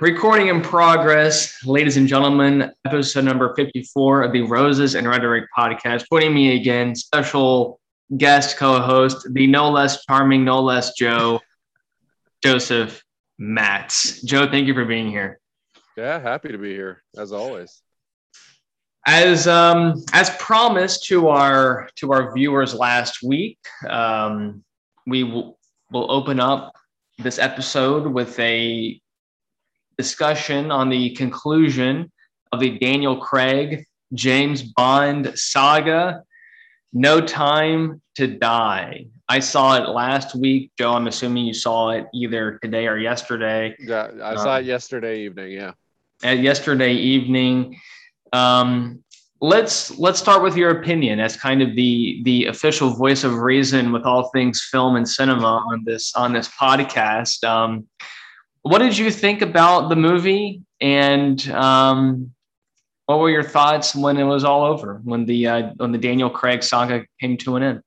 Recording in progress, ladies and gentlemen, episode number 54 of the Roses and Rhetoric podcast. Joining me again, special guest co host, the no less charming, no less Joe, Joseph Matz. Joe, thank you for being here. Yeah, happy to be here as always. As um, as promised to our to our viewers last week, um, we will will open up this episode with a discussion on the conclusion of the Daniel Craig James Bond saga, No Time to Die. I saw it last week. Joe, I'm assuming you saw it either today or yesterday. Yeah, I saw um, it yesterday evening. Yeah. At yesterday evening. Um, let's let's start with your opinion as kind of the the official voice of reason with all things film and cinema on this on this podcast. Um, what did you think about the movie? And um, what were your thoughts when it was all over when the uh, when the daniel craig saga came to an end?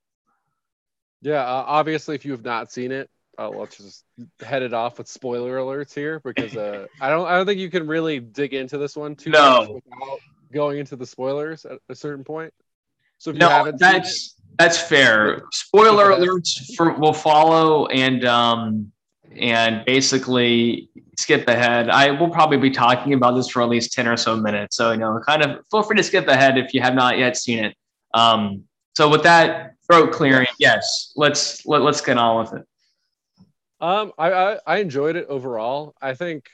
Yeah uh, obviously if you have not seen it uh, let's just head it off with spoiler alerts here because uh, i don't i don't think you can really dig into this one too no. much without going into the spoilers at a certain point. So if no, you haven't that's it, that's fair. spoiler alerts for, will follow and um and basically skip ahead. I will probably be talking about this for at least 10 or so minutes. So, you know, kind of feel free to skip ahead if you have not yet seen it. Um, so with that throat clearing, yes, let's let, let's get on with it. Um, I, I, I enjoyed it overall. I think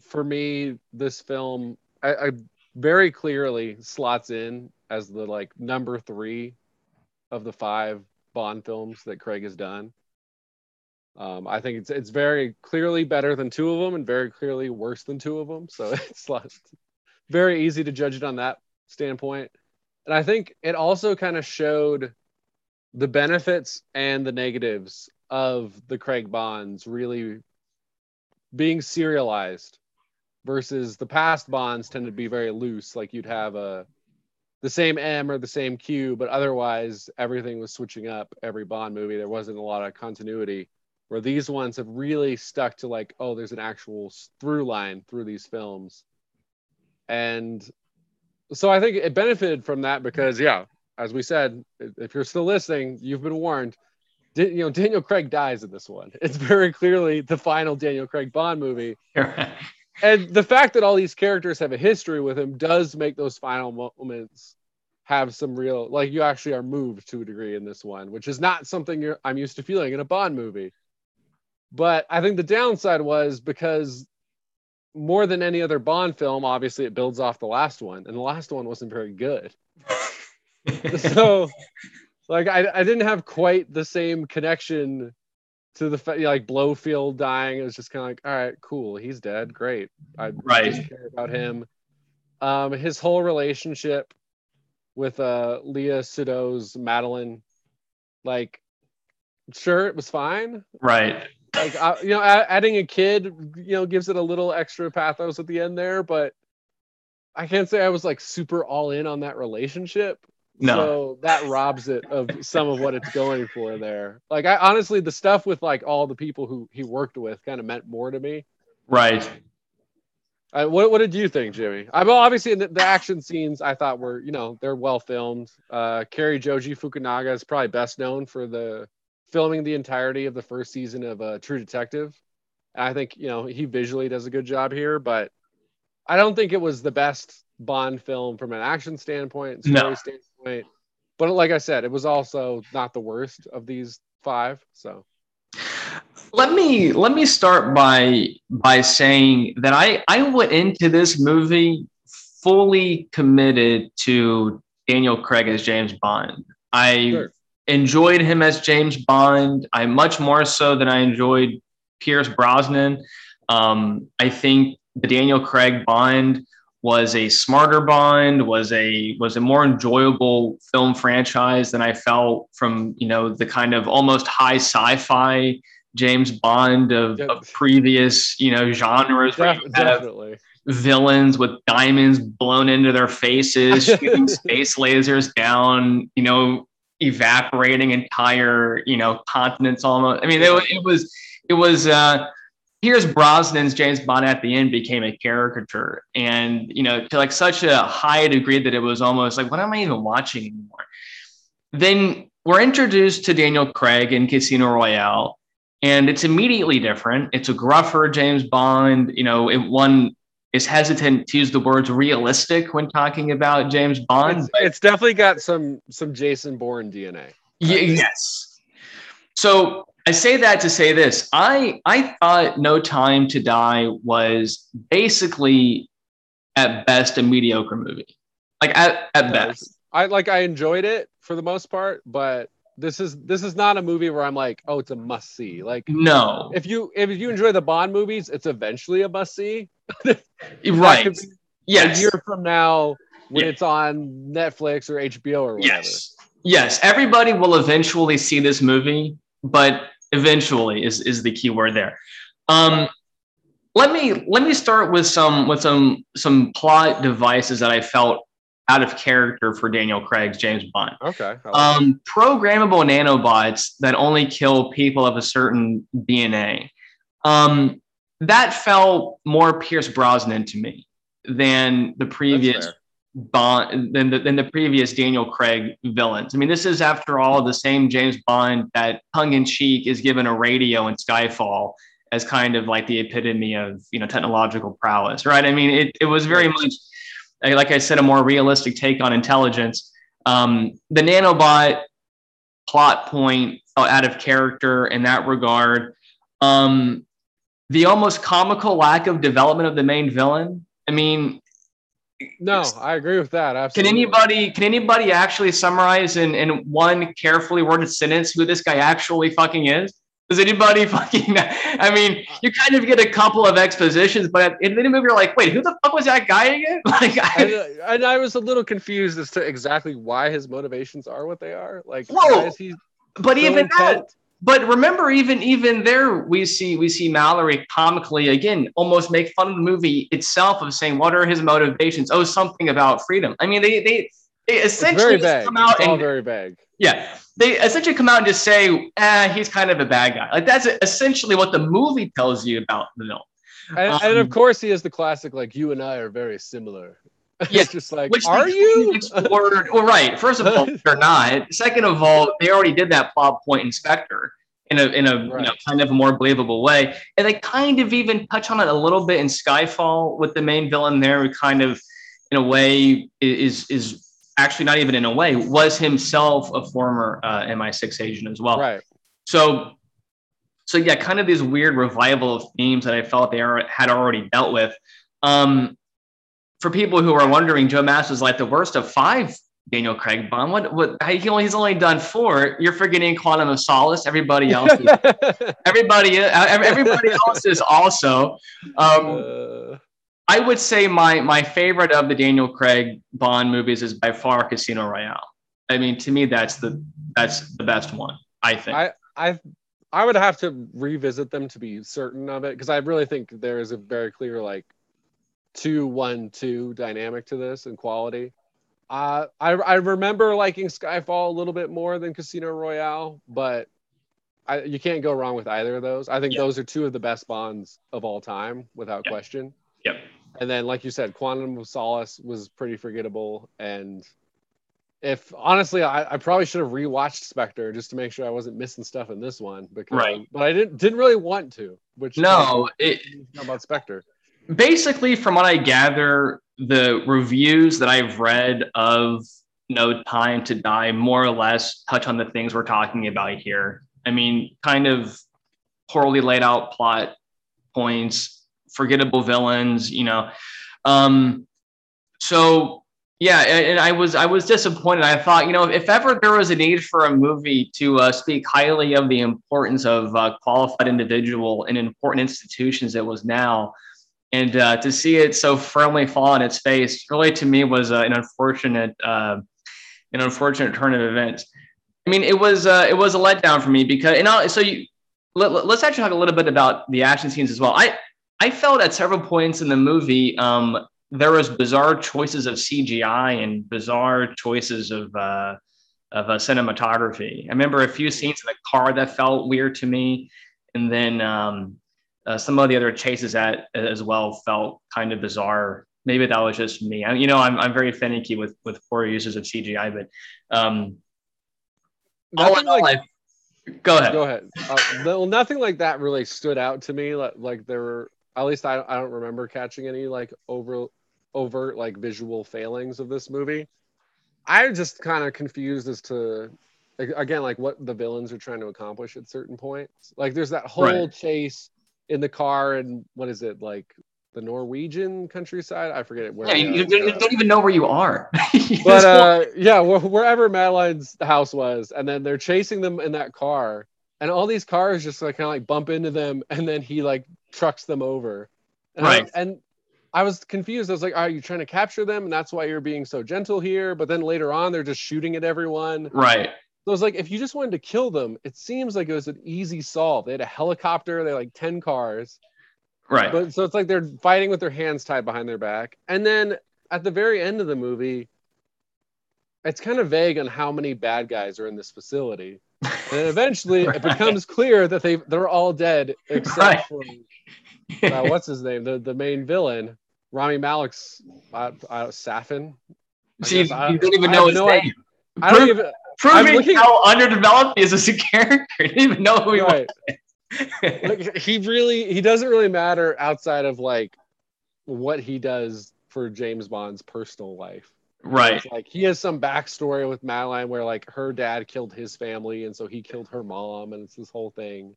for me, this film I, I very clearly slots in as the like number three of the five Bond films that Craig has done. Um, I think it's it's very clearly better than two of them and very clearly worse than two of them. So it's very easy to judge it on that standpoint. And I think it also kind of showed the benefits and the negatives of the Craig Bonds really being serialized versus the past bonds tend to be very loose like you'd have a the same M or the same Q but otherwise everything was switching up every bond movie there wasn't a lot of continuity where these ones have really stuck to like oh there's an actual through line through these films. And so i think it benefited from that because yeah as we said if you're still listening you've been warned. You know daniel craig dies in this one. It's very clearly the final daniel craig bond movie. And the fact that all these characters have a history with him does make those final moments have some real like you actually are moved to a degree in this one which is not something i'm used to feeling in a bond movie but I think the downside was because more than any other Bond film, obviously it builds off the last one, and the last one wasn't very good. so, like, I, I didn't have quite the same connection to the fact, like Blofeld dying. It was just kind of like, all right, cool, he's dead, great. I right. care about him. Um, his whole relationship with uh Léa Seydoux's Madeline, like, sure, it was fine. Right like uh, you know adding a kid you know gives it a little extra pathos at the end there but i can't say i was like super all in on that relationship. No. so that robs it of some of what it's going for there. Like i honestly the stuff with like all the people who he worked with kind of meant more to me. Right. Uh, what, what did you think jimmy? I mean obviously the, the action scenes i thought were you know they're well filmed. Uh Cary Joji Fukunaga is probably best known for the filming the entirety of the first season of uh, True Detective. I think you know he visually does a good job here, but I don't think it was the best Bond film from an action standpoint, story no. standpoint. But like I said, it was also not the worst of these five. So let me let me start by by saying that I I went into this movie fully committed to Daniel Craig as James Bond. I sure enjoyed him as James Bond. I much more so than I enjoyed Pierce Brosnan. Um, I think the Daniel Craig Bond was a smarter Bond, was a was a more enjoyable film franchise than I felt from you know the kind of almost high sci-fi James Bond of, of previous you know genres. Def- definitely. Villains with diamonds blown into their faces, shooting space lasers down, you know, evaporating entire you know continents almost. I mean, it, it was it was uh, Pierce Brosnan's James Bond at the end became a caricature, and you know, to like such a high degree that it was almost like, what am I even watching anymore? Then we're introduced to Daniel Craig in Casino Royale, and it's immediately different. It's a gruffer James Bond. You know, it, one is hesitant to use the words realistic when talking about James Bond. It's, it's definitely got some some Jason Bourne DNA. yes. So I say that to say this. I I thought No Time to Die was basically at best a mediocre movie. Like at, at best. I like I enjoyed it for the most part, but this is this is not a movie where I'm like, oh, it's a must see. Like no. If you if you enjoy the Bond movies, it's eventually a must see. right. Yes. A year from now when yeah. it's on Netflix or HBO or whatever. Yes. Yes. Everybody will eventually see this movie, but eventually is is the key word there. Um, let me let me start with some with some some plot devices that I felt out of character for Daniel Craig's James Bond. Okay. Like um, programmable nanobots that only kill people of a certain DNA. Um, that felt more Pierce Brosnan to me than the previous Bond than the, than the previous Daniel Craig villains. I mean, this is after all the same James Bond that tongue in cheek is given a radio in Skyfall as kind of like the epitome of you know technological prowess, right? I mean, it, it was very much like I said, a more realistic take on intelligence. Um, the nanobot plot point out of character in that regard. Um, the almost comical lack of development of the main villain. I mean, no, I agree with that. Absolutely. Can anybody can anybody actually summarize in, in one carefully worded sentence who this guy actually fucking is? Does anybody fucking? I mean, you kind of get a couple of expositions, but in the movie, you're like, wait, who the fuck was that guy again? Like, I, and, uh, and, I was a little confused as to exactly why his motivations are what they are. Like, whoa, but so even that but remember, even even there, we see we see Mallory comically again almost make fun of the movie itself of saying, "What are his motivations?" Oh, something about freedom. I mean, they they, they essentially come out it's and very vague. Yeah, they essentially come out and just say, "Ah, he's kind of a bad guy." Like that's essentially what the movie tells you about the villain. And, um, and, of course, he is the classic like, "You and I are very similar." Yeah, just like, Which are you? Explored, well, right. First of all, they're not. Second of all, they already did that plot point Inspector, in a in a right. you know, kind of a more believable way, and they kind of even touch on it a little bit in Skyfall with the main villain there, who kind of, in a way, is is actually not even in a way was himself a former uh, MI6 agent as well. Right. So so yeah, kind of these weird revival of themes that I felt they are, had already dealt with. Um, for people who are wondering, Joe Mass was like the worst of five Daniel Craig Bond. What what he only, he's only done four. You're forgetting Quantum of Solace. Everybody else, is, everybody uh, everybody else is also. Um, uh... I would say my my favorite of the Daniel Craig Bond movies is by far Casino Royale. I mean, to me, that's the that's the best one. I think. I I I would have to revisit them to be certain of it because I really think there is a very clear like two one two dynamic to this and quality. Uh, I I remember liking Skyfall a little bit more than Casino Royale, but I, you can't go wrong with either of those. I think yep. those are two of the best Bonds of all time, without yep. question. Yep. And then, like you said, Quantum of Solace was pretty forgettable. And if honestly, I, I probably should have rewatched Spectre just to make sure I wasn't missing stuff in this one. Because, right. But I didn't didn't really want to. Which no, it, about Spectre. Basically, from what I gather, the reviews that I've read of No Time to Die more or less touch on the things we're talking about here. I mean, kind of poorly laid out plot points, forgettable villains, you know. Um, so yeah, and I was I was disappointed. I thought, you know, if ever there was a need for a movie to uh, speak highly of the importance of uh, qualified individual in important institutions, it was now. And uh, to see it so firmly fall on its face really to me was uh, an unfortunate, uh, an unfortunate turn of events. I mean, it was uh, it was a letdown for me because and I'll, so you let, us actually talk a little bit about the action scenes as well. I I felt at several points in the movie um, there was bizarre choices of CGI and bizarre choices of uh, of uh, cinematography. I remember a few scenes in the car that felt weird to me, and then um, Uh, some of the other chases at as well felt kind of bizarre. Maybe that was just me. I, you know, I'm, I'm very finicky with with poor uses of CGI, but um, all in all, like, I, go ahead. Go ahead. Uh, well, nothing like that really stood out to me. Like, like there were at least I, I don't remember catching any like over overt like visual failings of this movie. I'm just kind of confused as to again like what the villains are trying to accomplish at certain points. Like there's that whole right. chase in the car and what is it like the Norwegian countryside? I forget it. Where, yeah, you, you, you don't even know where you are. but uh, yeah, wherever Madeline's house was, and then they're chasing them in that car, and all these cars just like kind of like bump into them, and then he like trucks them over. And right. I, and I was confused. I was like, are you trying to capture them? And that's why you're being so gentle here. But then later on, they're just shooting at everyone. Right. So I was like, if you just wanted to kill them, it seems like it was an easy solve. They had a helicopter, they had like 10 cars. Right. But so it's like they're fighting with their hands tied behind their back. And then at the very end of the movie, it's kind of vague on how many bad guys are in this facility. And eventually right. it becomes clear that they they're all dead except right. for uh, what's his name? The the main villain, Rami Malek's uh, uh, Safin. See, you don't even know his no name. I, I don't even. Proving looking, how underdeveloped he is as a character. I didn't even know who he right. was. like, he really he doesn't really matter outside of like what he does for James Bond's personal life. Right. like he has some backstory with Madeline where like her dad killed his family and so he killed her mom and it's this whole thing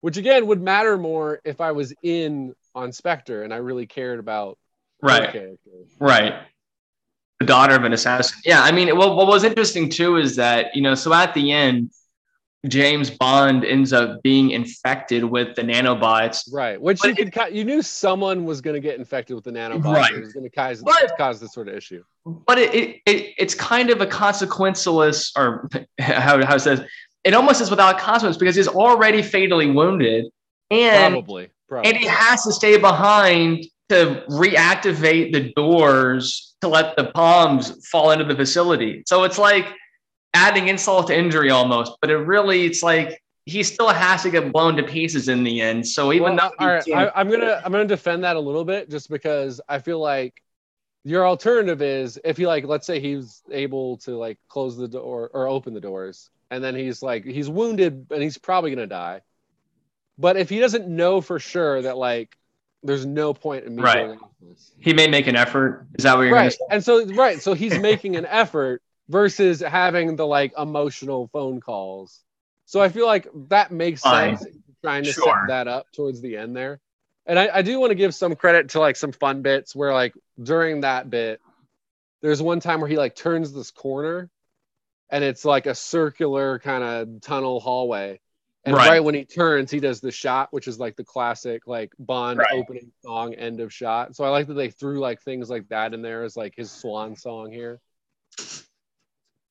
which again would matter more if I was in on Spectre and I really cared about right, right, the daughter of an assassin. Yeah, I mean, well, what was interesting too is that you know, so at the end, James Bond ends up being infected with the nanobots. Right, which but you could you knew someone was going to get infected with the nanobots. Right. It was going to cause but, cause this sort of issue. But it, it, it it's kind of a consequentialist, or how how it says it almost is without consequence because he's already fatally wounded and probably, probably. and he has to stay behind to reactivate the doors to let the palms fall into the facility. So it's like adding insult to injury almost, but it really it's like he still has to get blown to pieces in the end. So even well, though right, I, I'm gonna I'm gonna defend that a little bit just because I feel like your alternative is if he like let's say he's able to like close the door or open the doors and then he's like he's wounded and he's probably gonna die. But if he doesn't know for sure that like there's no point in me right. He may make an effort. Is that what you're right? And so right, so he's making an effort versus having the like emotional phone calls. So I feel like that makes Fine. sense trying to sure. set that up towards the end there. And I, I do want to give some credit to like some fun bits where like during that bit, there's one time where he like turns this corner and it's like a circular kind of tunnel hallway. And right. right. when he turns, he does the shot, which is like the classic like Bond right. opening song end of shot. So I like that they threw like things like that in there as like his swan song here.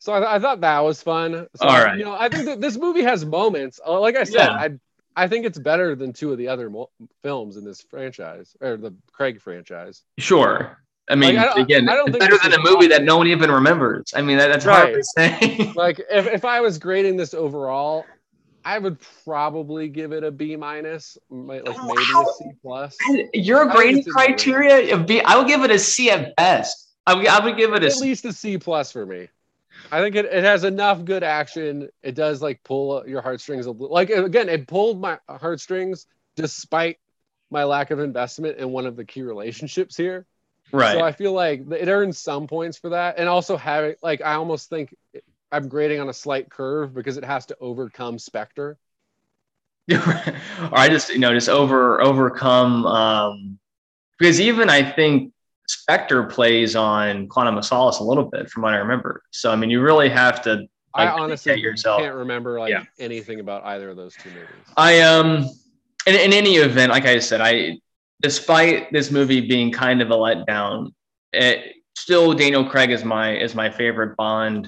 So I, I thought that was fun. So, All right. You know, I think that this movie has moments. Uh, like I said, yeah. I I think it's better than two of the other mo- films in this franchise or the Craig franchise. Sure. I mean, like, I again, I don't better than a movie that no one even remembers. I mean, that, that's right. hard to say. like, if, if I was grading this overall, I would probably give it a B minus, like maybe a C plus. Your grading criteria of B, I would give it a C at best. I would, I would give it a at least a C plus for me. I think it, it has enough good action. It does like pull your heartstrings a little. Like again, it pulled my heartstrings despite my lack of investment in one of the key relationships here. Right. So I feel like it earns some points for that, and also having like I almost think I'm grading on a slight curve because it has to overcome Spectre. or I just you know just over overcome um, because even I think Spectre plays on Quantum of Solace a little bit from what I remember. So I mean you really have to. Like, I honestly yourself. can't remember like yeah. anything about either of those two movies. I um in, in any event, like I said, I despite this movie being kind of a letdown, it still Daniel Craig is my is my favorite Bond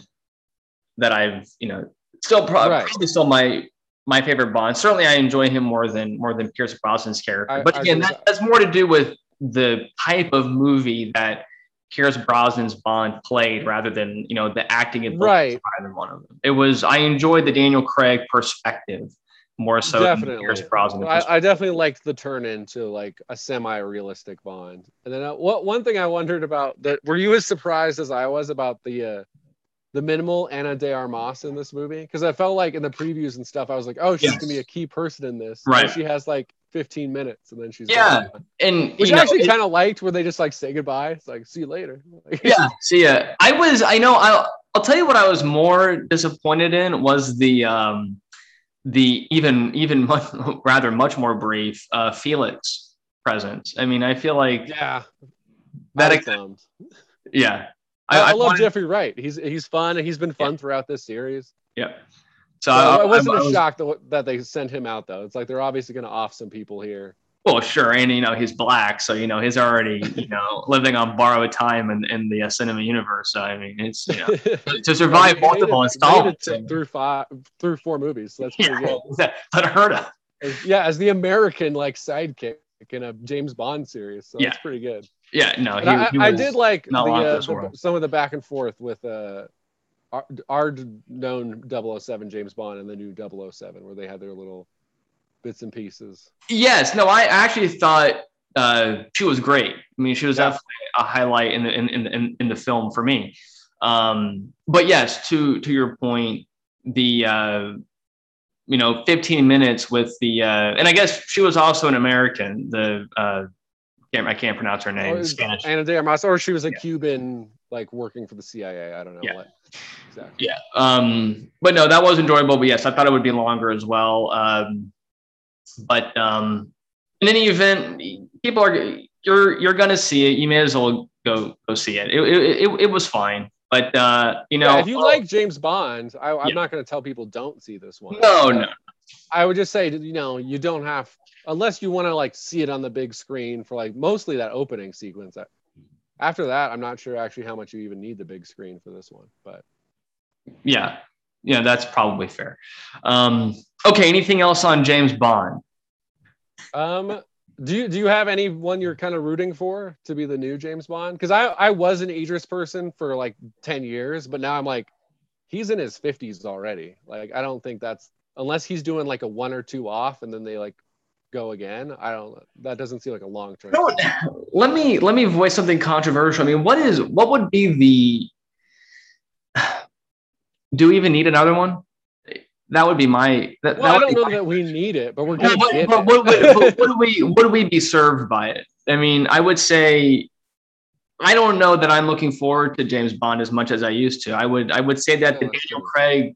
that I've you know still pro- right. probably still my my favorite Bond. Certainly, I enjoy him more than more than Pierce Brosnan's character. I, but again, that, that. that's more to do with the type of movie that Pierce Brosnan's Bond played rather than you know the acting and right one of them. It was I enjoyed the Daniel Craig perspective more so Definitely. than Pierce Brosnan. I, I definitely liked the turn into like a semi-realistic Bond. And then uh, what one thing I wondered about that were you as surprised as I was about the uh, the minimal Ana de Armas in this movie? Because I felt like in the previews and stuff, I was like, oh, she's Yes. gonna be a key person in this. Right. And she has like 15 minutes, and then she's Yeah. gone. and which you I know, actually kind of liked, where they just like say goodbye. It's like see you later. Yeah see ya i was i know i'll, I'll tell you what i was more disappointed in was the um the even even much, rather much more brief uh felix presence i mean i feel like yeah. that I ex- was bummed. yeah I, I, love wanted- Jeffrey Wright. He's he's fun and he's been fun throughout this series. yeah so So I, it wasn't I- I a was- shock that, that they sent him out though. It's like they're obviously going to off some people here. well sure and you know he's black so you know he's already you know living on borrowed time in, in the uh, cinema universe so i mean it's you know to survive He multiple installments through five through four movies. So that's pretty yeah, good. hurt As- yeah, as the American like sidekick in a James Bond series. So Yeah. that's pretty good. yeah no And I, he, he I did like the, uh, the- some of the back and forth with uh our, our known 007 James Bond and the new 007 where they had their little bits and pieces. Yes, no, I actually thought uh, she was great. I mean, she was Yeah. definitely a highlight in the in, in, in, in the film for me. Um, but yes, to to your point, the uh, you know, 15 minutes with the uh, and I guess she was also an American. The uh, can't, I can't pronounce her name. Or- Spanish. Ana de Armas, or she was a Yeah. Cuban like working for the CIA. I don't know Yeah. what. Exactly. Yeah. Um, but no, that was enjoyable. But yes, I thought it would be longer as well. Um, but um, in any event, people are you're you're gonna see it. You may as well go go see it. It it, it, it was fine. But uh, you know, yeah, if you like James Bond, I, I'm Yeah. not going to tell people don't see this one. no, no, I would just say, you know, you don't have unless you want to like see it on the big screen for like mostly that opening sequence. I- After that, I'm not sure actually how much you even need the big screen for this one. But yeah, yeah, that's probably fair. Um, okay, anything else on James Bond? um, do you do you have anyone you're kind of rooting for to be the new James Bond? Because I I was an Idris person for like ten years, but now I'm like, he's in his 50s already. Like I don't think that's unless he's doing like a one or two off and then they like go again. I don't. That doesn't seem like a long term. No, let me let me voice something controversial. I mean, what is what would be the? Do we even need another one? That would be my. That, Well, I that would don't know my- that we need it, but we're gonna but, get but it. what, would- what would we what would we be served by it? I mean, I would say I don't know that I'm looking forward to James Bond as much as I used to. I would I would say that the Daniel. Craig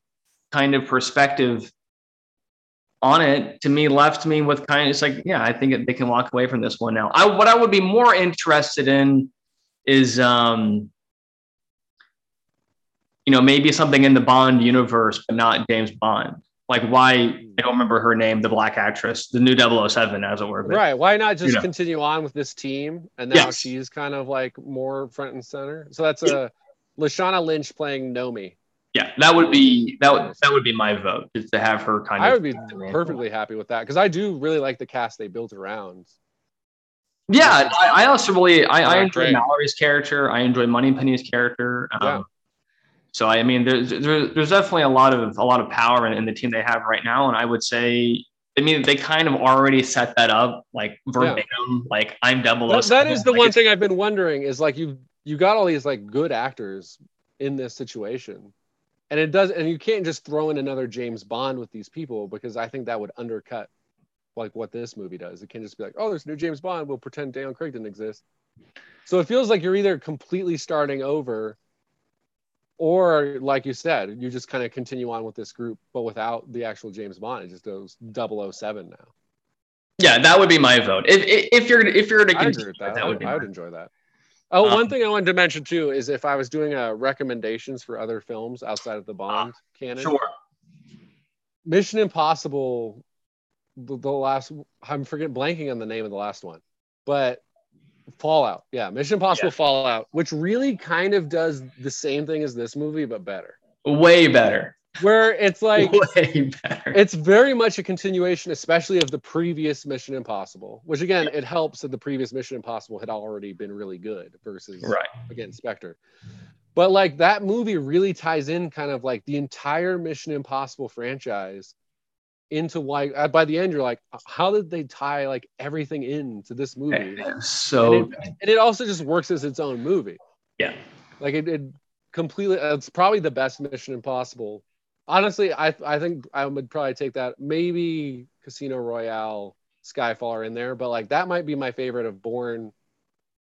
kind of perspective on it to me left me with kind of it's like yeah I think they can walk away from this one now. I what I would be more interested in is um you know maybe something in the Bond universe but not James Bond. Like why I don't remember her name, the black actress, the new 007 as it were. but- right? Why not just know. continue on with this team? And now Yes. she's kind of like more front and center. So that's a Lashana Lynch playing Nomi. Yeah, that would be that would that would be my vote is to have her kind I of. I would be perfectly happy with that because I do really like the cast they built around. Yeah, I, I also really I, I enjoy. Mallory's character. I enjoy Money Moneypenny's character. Um, Yeah. So I mean, there's there's definitely a lot of a lot of power in, in the team they have right now, and I would say. I mean, they kind of already set that up, like verbatim. Like I'm double. That, that is the like, one thing I've been wondering is like you you got all these like good actors in this situation, and it does and you can't just throw in another James Bond with these people because I think that would undercut like what this movie does. It can't just be like, oh, there's a new James Bond. We'll pretend Daniel Craig didn't exist. So it feels like you're either completely starting over, or like you said, you just kind of continue on with this group, but without the actual James Bond. It just goes 007 now. Yeah, that would be my vote. If if, if you're if you're going to I agree continue, that. that I, would be I would enjoy that. Oh, Um, one thing I wanted to mention too is if I was doing uh, recommendations for other films outside of the Bond canon, sure. Mission Impossible, the, the last I'm forgetting blanking on the name of the last one, but Fallout, yeah, Mission Impossible Yeah. Fallout, which really kind of does the same thing as this movie but better, Way better. where it's like Way better. It's very much a continuation, especially of the previous Mission Impossible, which again, it helps that the previous Mission Impossible had already been really good versus right. again Spectre. But like that movie really ties in kind of like the entire Mission Impossible franchise into like uh, by the end you're like how did they tie like everything into this movie? so and it, and it also just works as its own movie. Yeah. Like it, it completely it's probably the best mission impossible honestly i i think i would probably take that maybe casino royale skyfall are in there but like that might be my favorite of Bourne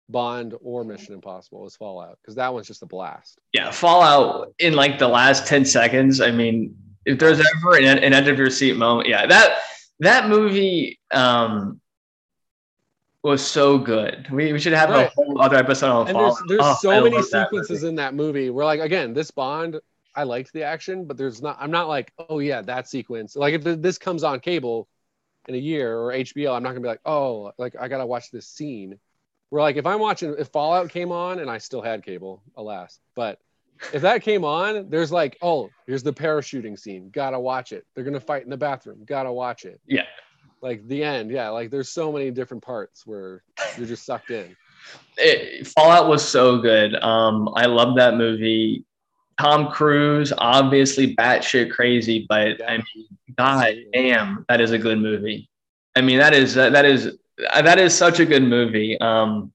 bond or mission impossible is fallout because that one's just a blast yeah fallout in like the last 10 seconds i mean if there's ever an, an end of your seat moment, yeah, that that movie um, was so good. We, we should have right. a whole other episode on and There's, there's oh, so many sequences that in that movie where, like, again, this Bond, I liked the action, but there's not. I'm not like, oh yeah, that sequence. Like, if this comes on cable in a year or HBO, I'm not gonna be like, oh, like I gotta watch this scene. Where like if I'm watching, if Fallout came on and I still had cable, alas, but if that came on, there's like, oh, here's the parachuting scene. Gotta watch it. They're gonna fight in the bathroom. Gotta watch it. Yeah. Like the end. Yeah. Like there's so many different parts where you're just sucked in. It, Fallout was so good. Um, I love that movie. Tom Cruise, obviously batshit crazy, but yeah. I mean, god damn, that is a good movie. I mean, that is that is that is such a good movie. Um,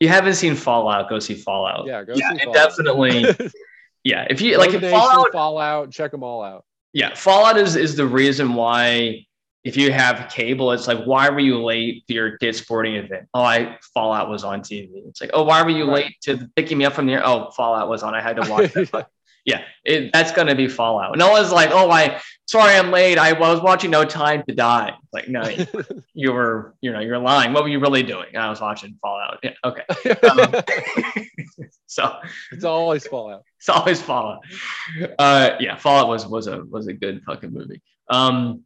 you haven't seen Fallout, go see Fallout. Yeah, go yeah, see Fallout. definitely. yeah, if you like if Fallout, Fallout, check them all out. Yeah, Fallout is is the reason why if you have cable, it's like why were you late to your kid's sporting event? Oh, I Fallout was on TV. It's like oh, why were you right. late to picking me up from there? Oh, Fallout was on. I had to watch it. yeah, it, that's gonna be Fallout. No one's like, oh, I sorry, I'm late. I was watching No Time to Die. Like, no, you were, you know, you're lying. What were you really doing? I was watching Fallout. Yeah, okay. Um, so it's always Fallout. It's always Fallout. Uh, yeah, Fallout was was a was a good fucking movie. Um,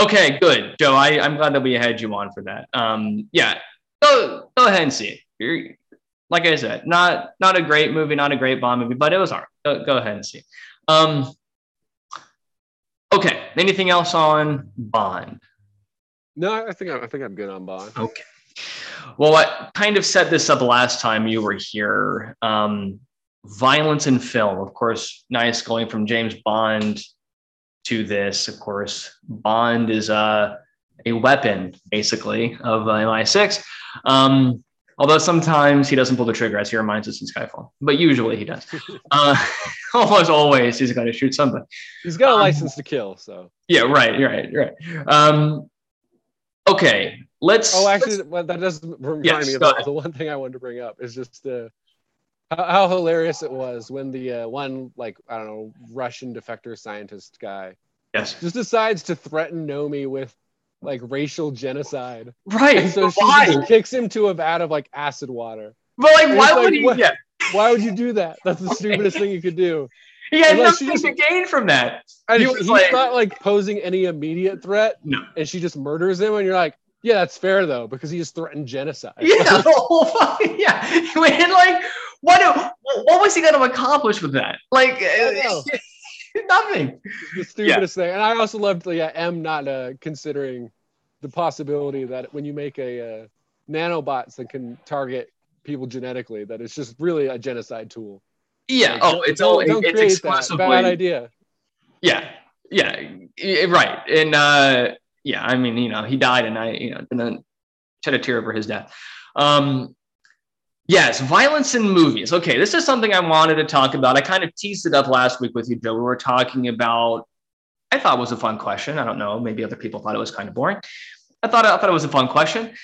okay, good, Joe. I I'm glad that we had you on for that. Um, yeah, go go ahead and see it. You're, like I said, not not a great movie, not a great Bond movie, but it was hard. Go, go ahead and see. Um, okay. Anything else on Bond? No, I think I think I'm good on Bond. Okay. Well, I kind of set this up last time you were here. Um, violence in film, of course, nice going from James Bond to this. Of course, Bond is uh, a weapon, basically, of uh, MI6. Um, Although sometimes he doesn't pull the trigger, as he reminds us in Skyfall, but usually he does. uh, almost always he's going to shoot somebody. He's got a um, license to kill, so. Yeah, right, right, right. Um, okay, let's. Oh, actually, let's, that does remind yes, me of the one thing I wanted to bring up is just uh, how, how hilarious it was when the uh, one like I don't know Russian defector scientist guy. Yes. Just decides to threaten Nomi with like racial genocide. Right. And so she why? just kicks him to a vat of like acid water. But like, why would like, he? What, yeah. Why would you do that? That's the stupidest thing you could do. He had Unless nothing just, to gain from that. And he was he's like, not like posing any immediate threat. No. And she just murders him, and you're like, yeah, that's fair though, because he just threatened genocide. Yeah, the whole fucking yeah. And like, what? What was he going to accomplish with that? Like, nothing. The stupidest yeah. thing. And I also loved, yeah, M not uh, considering the possibility that when you make a uh, nanobots that can target people genetically, that it's just really a genocide tool. Yeah. Like, oh, it's all it's exclusively bad idea. Yeah. Yeah. Right. And uh, yeah, I mean, you know, he died, and I, you know, didn't shed a tear over his death. Um, Yes, violence in movies. Okay, this is something I wanted to talk about. I kind of teased it up last week with you, Joe. We were talking about, I thought it was a fun question. I don't know, maybe other people thought it was kind of boring. I thought I thought it was a fun question.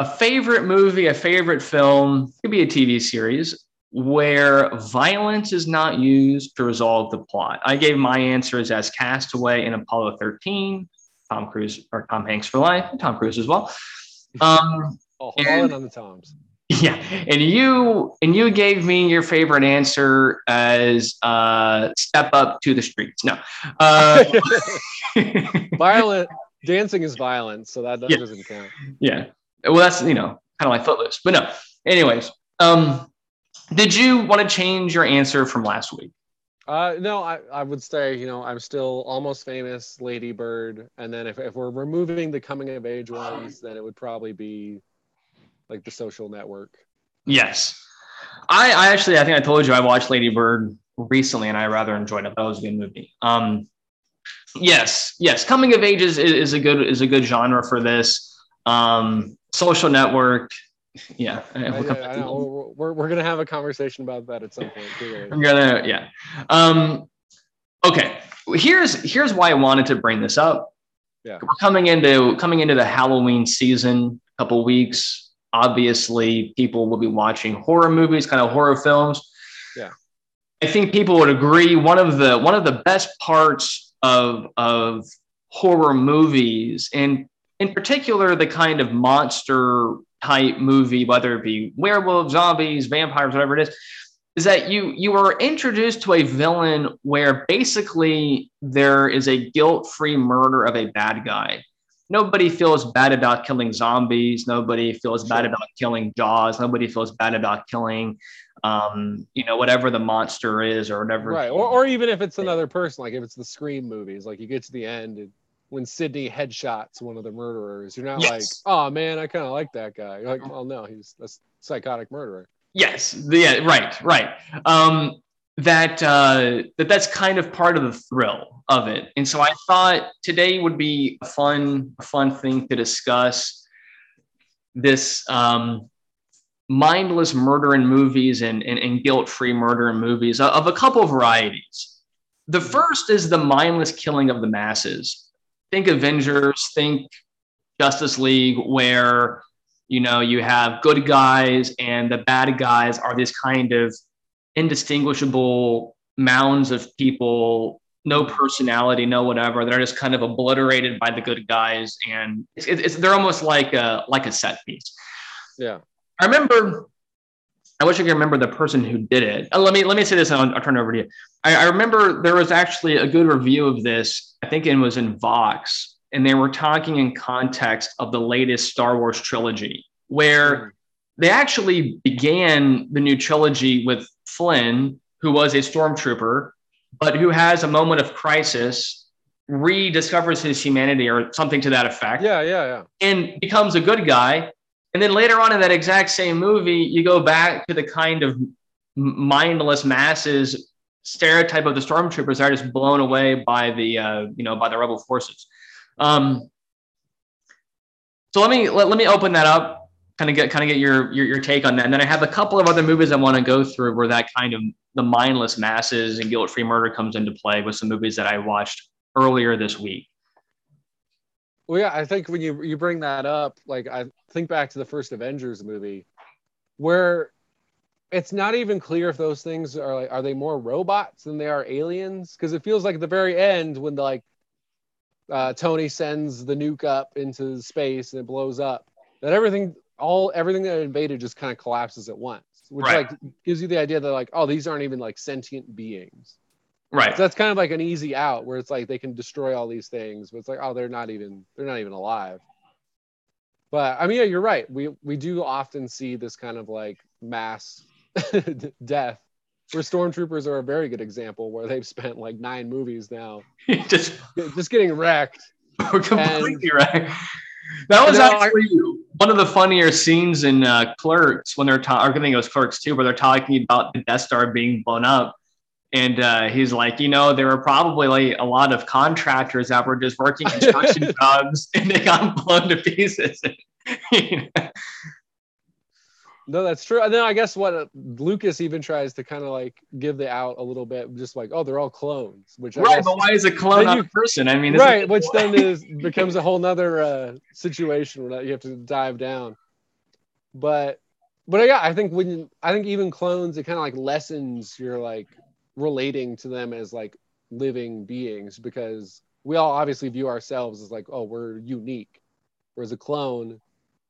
A favorite movie, a favorite film, could be a TV series where violence is not used to resolve the plot. I gave my answers as Castaway and Apollo 13, Tom Cruise or Tom Hanks for life, Tom Cruise as well. Um, Oh, and, on the Toms. Yeah, and you and you gave me your favorite answer as uh, "Step Up to the Streets." No, uh, violent dancing is violent, so that, that yeah. doesn't count. Yeah, well, that's you know kind of like Footloose, but no. Anyways, um, did you want to change your answer from last week? Uh, no, I, I would say, you know, I'm still almost famous, Lady Bird. And then if, if we're removing the coming of age ones, then it would probably be like the social network. Yes. I, I actually I think I told you I watched Lady Bird recently and I rather enjoyed it. That was a good movie. Um Yes, yes. Coming of age is, is a good is a good genre for this. Um, social network. Yeah, I, I, I. We're, we're gonna have a conversation about that at some point. I'm gonna yeah. Um, okay. Here's here's why I wanted to bring this up. Yeah. We're coming into coming into the Halloween season. A couple weeks. Obviously, people will be watching horror movies, kind of horror films. Yeah. I think people would agree one of the one of the best parts of of horror movies and in particular the kind of monster type movie whether it be werewolves zombies vampires whatever it is is that you you are introduced to a villain where basically there is a guilt-free murder of a bad guy nobody feels bad about killing zombies nobody feels bad about killing jaws nobody feels bad about killing um, you know, whatever the monster is or whatever. Right. Or, or even if it's another person, like if it's the Scream movies, like you get to the end and when Sidney headshots one of the murderers, you're not yes. like, oh man, I kind of like that guy. You're like, well, no, he's a psychotic murderer. Yes. Yeah. Right. Right. Um, that uh, that that's kind of part of the thrill of it, and so I thought today would be a fun, fun thing to discuss. This um, mindless murder in movies and, and, and guilt free murder in movies of a couple varieties. The first is the mindless killing of the masses. Think Avengers, think Justice League, where you know you have good guys and the bad guys are these kind of indistinguishable mounds of people no personality, no whatever. They're just kind of obliterated by the good guys, and it's, it's, they're almost like a like a set piece. Yeah. I remember. I wish I could remember the person who did it. Uh, let me let me say this, and I'll, I'll turn it over to you. I, I, remember there was actually a good review of this. I think it was in Vox, and they were talking in context of the latest Star Wars trilogy, where hmm. they actually began the new trilogy with Flynn, who was a stormtrooper, but who has a moment of crisis, rediscovers his humanity or something to that effect. Yeah, yeah, yeah. And becomes a good guy and then later on in that exact same movie, you go back to the kind of mindless masses stereotype of the stormtroopers that are just blown away by the uh, you know by the rebel forces. Um, so let me let, let me open that up, kind of get kind of get your, your your take on that, and then I have a couple of other movies I want to go through where that kind of the mindless masses and guilt-free murder comes into play with some movies that I watched earlier this week. Well, yeah, I think when you you bring that up, like I think back to the first Avengers movie, where it's not even clear if those things are like are they more robots than they are aliens? Because it feels like at the very end when the, like uh, Tony sends the nuke up into space and it blows up, that everything all everything that invaded just kind of collapses at once, which right. like gives you the idea that like oh these aren't even like sentient beings. Right. So that's kind of like an easy out where it's like they can destroy all these things, but it's like, oh, they're not even they're not even alive. But I mean, yeah, you're right. We we do often see this kind of like mass death where stormtroopers are a very good example where they've spent like nine movies now just just getting wrecked. completely and, wrecked. That was actually one of the funnier scenes in uh, Clerks when they're talking. I think it was Clerks too, where they're talking about the Death Star being blown up and uh, he's like, you know, there were probably like a lot of contractors that were just working construction jobs and they got blown to pieces. No, that's true. And then I guess what uh, Lucas even tries to kind of like give the out a little bit, just like, oh, they're all clones. Which right, guess, but why is a clone not you, a person? I mean, right, which then is becomes a whole nother uh, situation where you have to dive down. But, but yeah, I think when I think even clones, it kind of like lessens your like relating to them as like living beings because we all obviously view ourselves as like, oh, we're unique. Whereas a clone,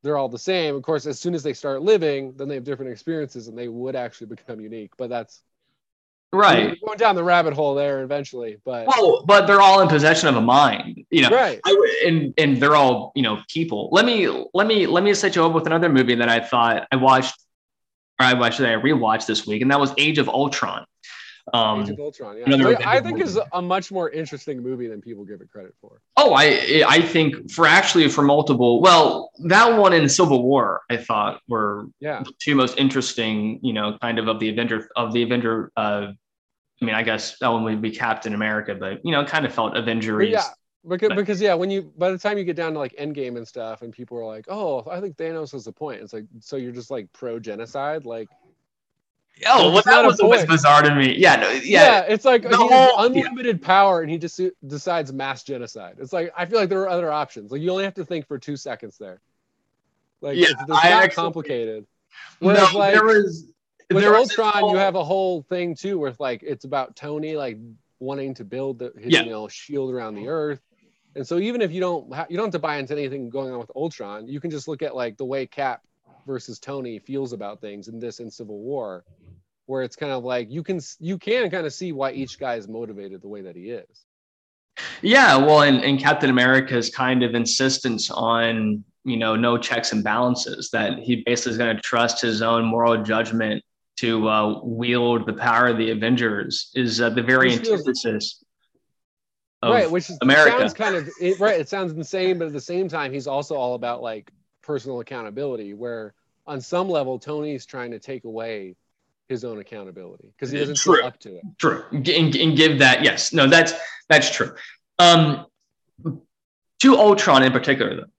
they're all the same. Of course, as soon as they start living, then they have different experiences and they would actually become unique. But that's right going down the rabbit hole there eventually. But well, but they're all in possession of a mind, you know. Right. I, and and they're all you know people. Let me let me let me set you up with another movie that I thought I watched, or I watched that I rewatched this week, and that was Age of Ultron. Um, Age of Ultron, yeah. I think is a much more interesting movie than people give it credit for. Oh, I I think for actually for multiple. Well, that one and Civil War, I thought were yeah the two most interesting. You know, kind of of the Avenger of the Avenger uh, I mean, I guess that one would be Captain America, but you know, it kind of felt Avengers. Yeah, because, but, because yeah, when you by the time you get down to like Endgame and stuff, and people are like, "Oh, I think Thanos was the point." It's like, so you're just like pro genocide, like. Oh, well, that was what's bizarre to me. Yeah, no, yeah. yeah it's like he whole, has unlimited yeah. power, and he just decides mass genocide. It's like I feel like there are other options. Like you only have to think for two seconds there. Like yeah, it's, it's not actually, complicated. Whereas no, like there was with there Ultron, whole... you have a whole thing too, where like it's about Tony like wanting to build the, his yeah. you know shield around the Earth and so even if you don't ha- you don't have to buy into anything going on with Ultron, you can just look at like the way Cap versus Tony feels about things in this in Civil War, where it's kind of like you can you can kind of see why each guy is motivated the way that he is. Yeah, well, and, and Captain America's kind of insistence on you know no checks and balances that he basically is going to trust his own moral judgment to uh, wield the power of the Avengers is uh, the very antithesis right, which America. sounds kind of it, right. It sounds insane, but at the same time, he's also all about like personal accountability. Where on some level, Tony's trying to take away his own accountability because he doesn't true. up to it. True, and, and give that yes, no, that's that's true. Um, to Ultron in particular, though.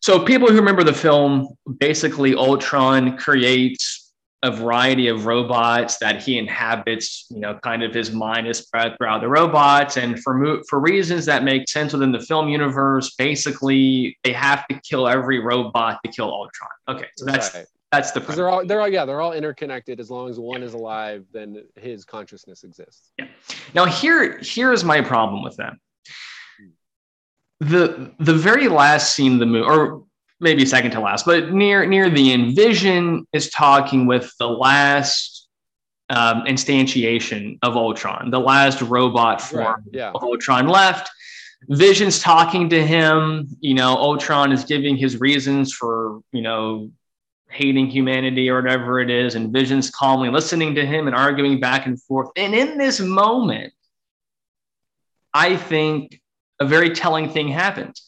So people who remember the film, basically Ultron creates a variety of robots that he inhabits, you know, kind of his mind is spread throughout the robots. And for, for reasons that make sense within the film universe, basically they have to kill every robot to kill Ultron. Okay. So that's, right. that's the, they're all, they're all, yeah, they're all interconnected. As long as one is alive, then his consciousness exists. Yeah. Now here, here's my problem with them. The, the very last scene of the movie, or maybe second to last, but near near the end, Vision is talking with the last um, instantiation of Ultron, the last robot form right, yeah. of Ultron left. Vision's talking to him. You know, Ultron is giving his reasons for you know hating humanity or whatever it is, and Vision's calmly listening to him and arguing back and forth. And in this moment, I think a very telling thing happens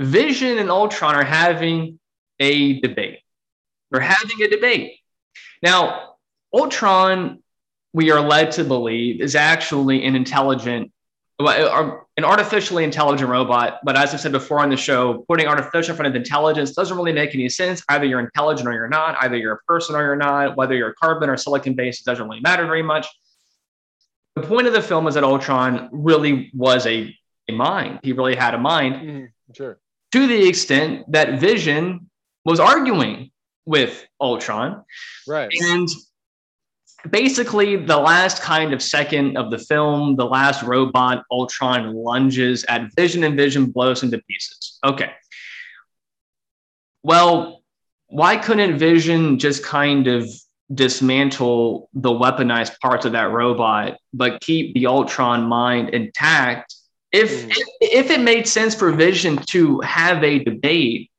Vision and Ultron are having a debate. They're having a debate. Now, Ultron, we are led to believe, is actually an intelligent, an artificially intelligent robot. But as I've said before on the show, putting artificial in front of intelligence doesn't really make any sense. Either you're intelligent or you're not. Either you're a person or you're not. Whether you're carbon or silicon based, it doesn't really matter very much. The point of the film is that Ultron really was a, a mind. He really had a mind. Mm-hmm. Sure to the extent that Vision was arguing with Ultron. Right. And basically, the last kind of second of the film, the last robot, Ultron lunges at Vision and Vision blows into pieces. Okay. Well, why couldn't Vision just kind of dismantle the weaponized parts of that robot, but keep the Ultron mind intact if, mm. if, if it made sense for Vision to have a debate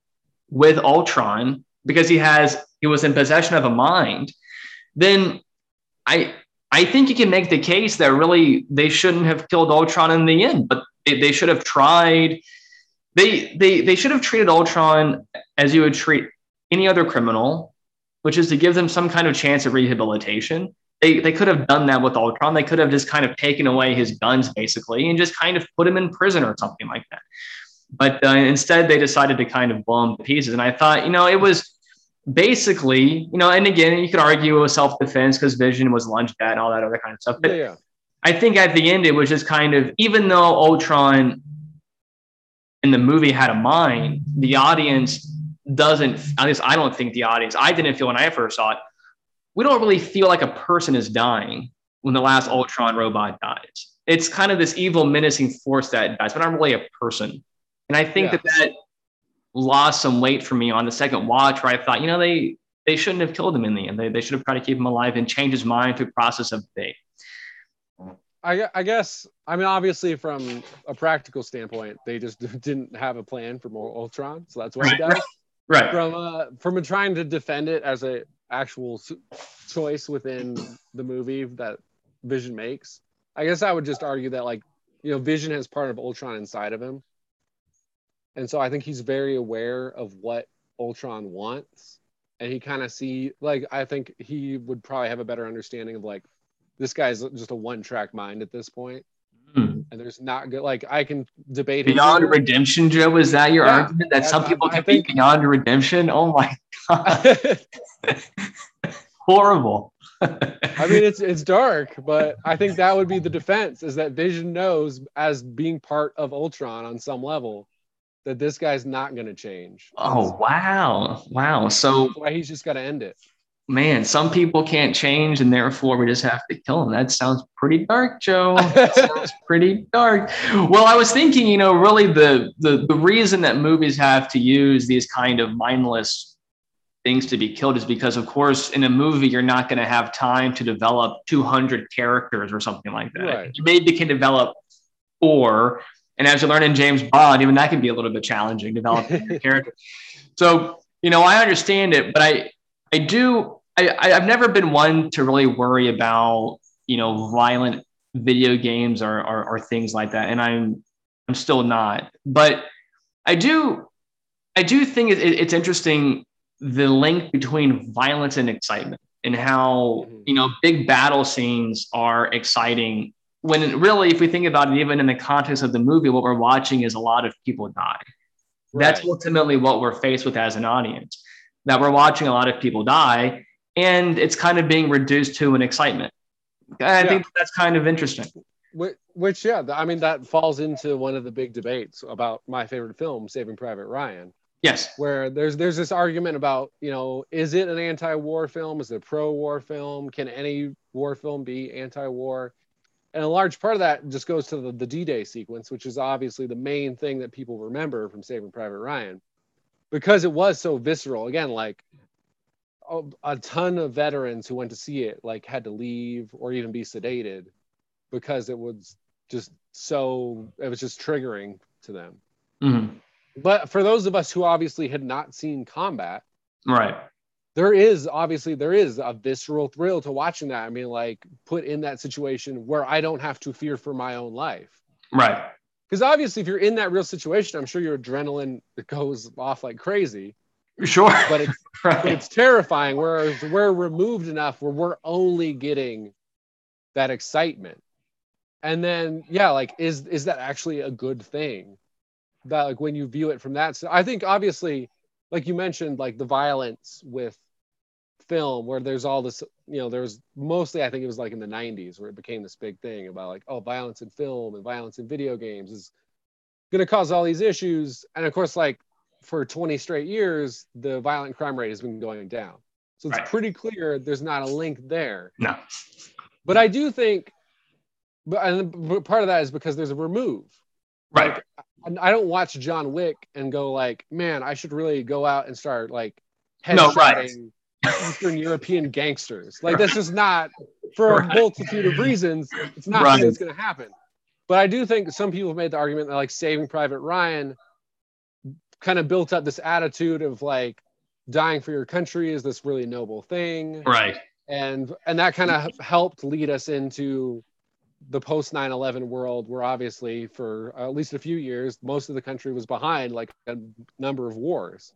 with Ultron because he has he was in possession of a mind, then I I think you can make the case that really they shouldn't have killed Ultron in the end, but they, they should have tried. They they they should have treated Ultron as you would treat any other criminal, which is to give them some kind of chance of rehabilitation they, they could have done that with Ultron. They could have just kind of taken away his guns basically and just kind of put him in prison or something like that. But uh, instead, they decided to kind of blow him to pieces. And I thought, you know, it was basically, you know, and again, you could argue it was self defense because Vision was lunged at and all that other kind of stuff. But yeah, yeah. I think at the end, it was just kind of, even though Ultron in the movie had a mind, the audience doesn't, at least I don't think the audience, I didn't feel when I first saw it, we don't really feel like a person is dying when the last Ultron robot dies. It's kind of this evil, menacing force that dies, but not really a person. And I think yeah. that that lost some weight for me on the second watch, where I thought, you know, they they shouldn't have killed him in the end. They, they should have tried to keep him alive and change his mind through process of debate. I, I guess I mean obviously from a practical standpoint, they just didn't have a plan for more Ultron, so that's what right, he does. Right. From uh, from trying to defend it as a actual choice within the movie that Vision makes. I guess I would just argue that like you know Vision has part of Ultron inside of him, and so I think he's very aware of what Ultron wants, and he kind of see like I think he would probably have a better understanding of like this guy's just a one track mind at this point. Hmm. And there's not good like I can debate Beyond redemption, Joe. Is that your Yeah. argument that some people I can think- be beyond redemption? Oh my god, horrible. I mean, it's it's dark, but I think that would be the defense: is that Vision knows, as being part of Ultron on some level, that this guy's not going to change. oh wow, wow. So why he's just got to end it. Man, some people can't change, and therefore we just have to kill them. That sounds pretty dark, Joe. That sounds pretty dark. Well, I was thinking, you know, really the the the reason that movies have to use these kind of mindless things to be killed is because, of course, in a movie you're not going to have time to develop 200 characters or something like that. Right. You maybe can develop four, and as you learn in James Bond, even that can be a little bit challenging developing your character. So, you know, I understand it, but I I do I, I've never been one to really worry about you know violent video games or, or or things like that, and I'm I'm still not. But I do I do think it, it's interesting the link between violence and excitement and how Mhm. you know big battle scenes are exciting when really if we think about it even in the context of the movie what we're watching is a lot of people die that's ultimately what we're faced with as an audience that we're watching a lot of people die and it's kind of being reduced to an excitement i Yeah. think that's kind of interesting Which, which, yeah, I mean, that falls into one of the big debates about my favorite film, Saving Private Ryan, yes where there's there's this argument about, you know, is it an anti-war film? Is it a pro-war film? Can any war film be anti-war? And a large part of that just goes to the, the D-Day sequence, which is obviously the main thing that people remember from Saving Private Ryan, because it was so visceral. Again, like a, a ton of veterans who went to see it like had to leave or even be sedated because it was just so it was just triggering to them. Mhm. But for those of us who obviously had not seen combat, right there is obviously there is a visceral thrill to watching that. I mean, like put in that situation where I don't have to fear for my own life. right Because obviously, if you're in that real situation, I'm sure your adrenaline goes off like crazy. Sure But it's but it's terrifying. Whereas we're removed enough where we're only getting that excitement. And then, yeah, like is is that actually a good thing? That like when you view it from that, so I think obviously, like you mentioned, like the violence with film, where there's all this, you know, there's mostly I think it was like in the '90s where it became this big thing about like, oh, violence in film and violence in video games is going to cause all these issues, and of course, like for 20 straight years, the violent crime rate has been going down. So it's Right. pretty clear there's not a link there. no But I do think, but, and but part of that is because there's a remove. right Like, and I don't watch John Wick and go like, man, I should really go out and start like No, right. Eastern European gangsters. Like that's just not for Right. a multitude of reasons. It's not Right. something that's going to happen. But I do think some people have made the argument that like Saving Private Ryan kind of built up this attitude of like dying for your country is this really noble thing. Right. And and that kind of helped lead us into the post 9-11 world where obviously for at least a few years most of the country was behind like a number of wars.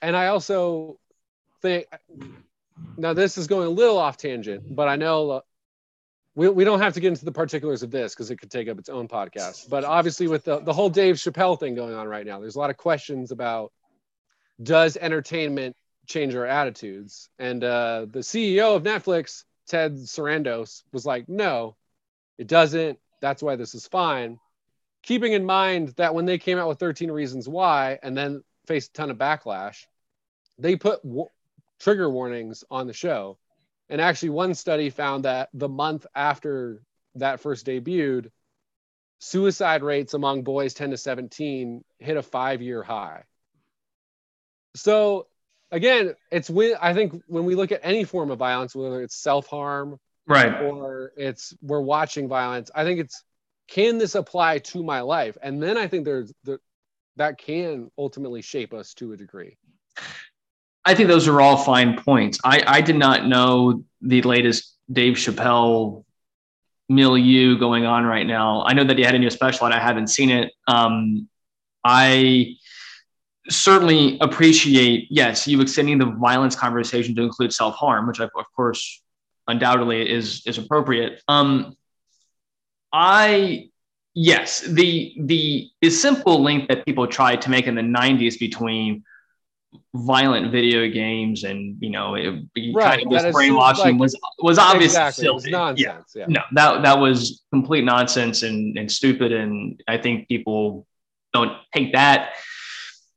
And i also think now this is going a little off tangent but i know we, we don't have to get into the particulars of this because it could take up its own podcast but obviously with the, the whole dave chappelle thing going on right now there's a lot of questions about does entertainment change our attitudes. And uh, the CEO of Netflix, Ted Sarandos, was like, no, it doesn't. That's why this is fine. Keeping in mind that when they came out with 13 Reasons Why and then faced a ton of backlash, they put w- trigger warnings on the show. And actually, one study found that the month after that first debuted, suicide rates among boys 10 to 17 hit a five year high. So again, it's when I think when we look at any form of violence, whether it's self harm right or it's we're watching violence, I think it's can this apply to my life? And then I think there's the, that can ultimately shape us to a degree. I think those are all fine points. I, I did not know the latest Dave Chappelle milieu going on right now. I know that he had a new special and I haven't seen it. Um, I certainly appreciate, yes, you extending the violence conversation to include self harm, which of course undoubtedly is is appropriate. Um, I yes, the the the simple link that people tried to make in the '90s between violent video games and you know it, right. kind of this brainwashing like, was was obviously exactly. was nonsense. Yeah. yeah. no, that that was complete nonsense and and stupid, and I think people don't take that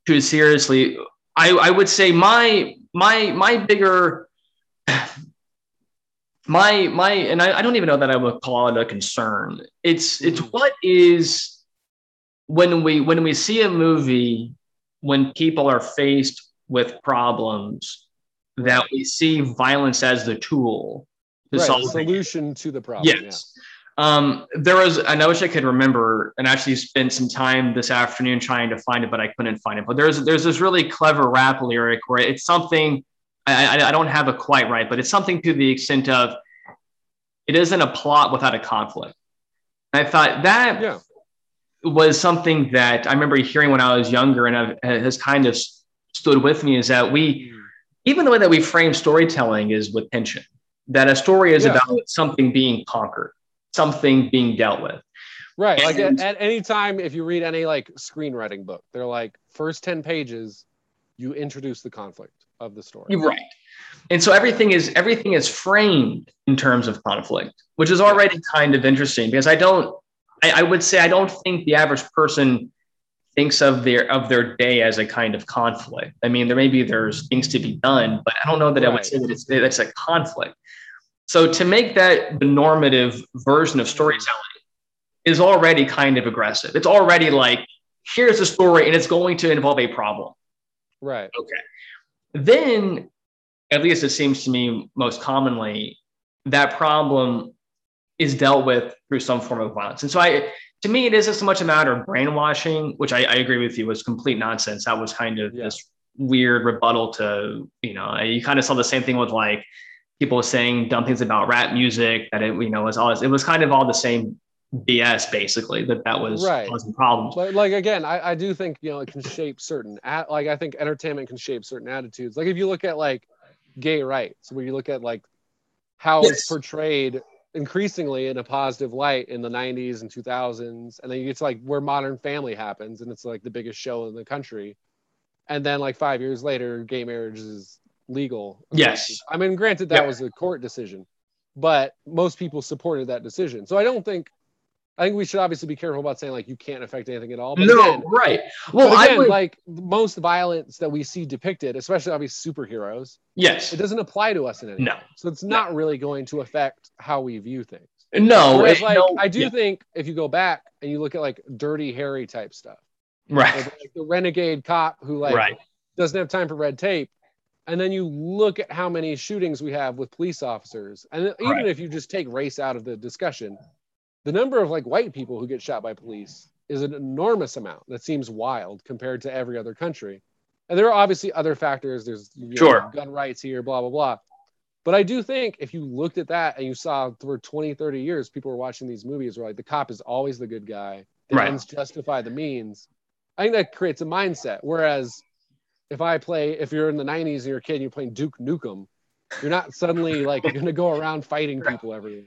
too seriously. I I would say my my my bigger my my and I, I don't even know that I would call it a concern. It's it's mm-hmm. what is when we when we see a movie when people are faced with problems that we see violence as the tool to right, solve the solution to the problem. Yes. Yeah. Um, there was, and I wish I could remember, and actually spent some time this afternoon trying to find it, but I couldn't find it. But there's there's this really clever rap lyric where it's something I, I, I don't have it quite right, but it's something to the extent of it isn't a plot without a conflict. And I thought that yeah. Was something that I remember hearing when I was younger, and has kind of stood with me. Is that we, even the way that we frame storytelling is with tension. That a story is yeah. about something being conquered, something being dealt with. Right. And, like at, at any time, if you read any like screenwriting book, they're like first 10 pages, you introduce the conflict of the story. Right. And so everything is everything is framed in terms of conflict, which is already kind of interesting because I don't I, I would say I don't think the average person thinks of their of their day as a kind of conflict. I mean, there maybe there's things to be done, but I don't know that right. I would say that it's that's a conflict. So to make that the normative version of storytelling is already kind of aggressive. It's already like here's a story and it's going to involve a problem. Right. Okay. Then, at least it seems to me most commonly, that problem is dealt with through some form of violence. And so I to me, it isn't so much a matter of brainwashing, which I, I agree with you was complete nonsense. That was kind of yeah. this weird rebuttal to, you know, you kind of saw the same thing with like people saying dumb things about rap music that it, you know, was all, it was kind of all the same BS basically that that was right. causing problems. But like again, I, I do think you know it can shape certain at, like I think entertainment can shape certain attitudes. Like if you look at like gay rights, where you look at like how yes. it's portrayed increasingly in a positive light in the 90s and 2000s, and then you get to like where Modern Family happens, and it's like the biggest show in the country, and then like five years later, gay marriage is legal. Yes, I mean, granted that was a court decision, but most people supported that decision. So I don't think I think we should obviously be careful about saying like you can't affect anything at all. But no, again, right. Well, again, I would... like most violence that we see depicted, especially obviously superheroes. Yes, it doesn't apply to us in any. No, way. so it's not no. really going to affect how we view things. No, Whereas, like no, I do yeah. think if you go back and you look at like Dirty Harry type stuff, right? Like the renegade cop who like right. doesn't have time for red tape, and then you look at how many shootings we have with police officers, and even right. if you just take race out of the discussion the number of like white people who get shot by police is an enormous amount. That seems wild compared to every other country. And there are obviously other factors. There's sure. know, gun rights here blah blah blah. But i do think if you looked at that and you saw for 20 30 years people were watching these movies where like the cop is always the good guy. The right. ends justify the means. I think that creates a mindset. Whereas if i play if you're in the 90s and you're a kid and you're playing duke nukem you're not suddenly like going to go around fighting people every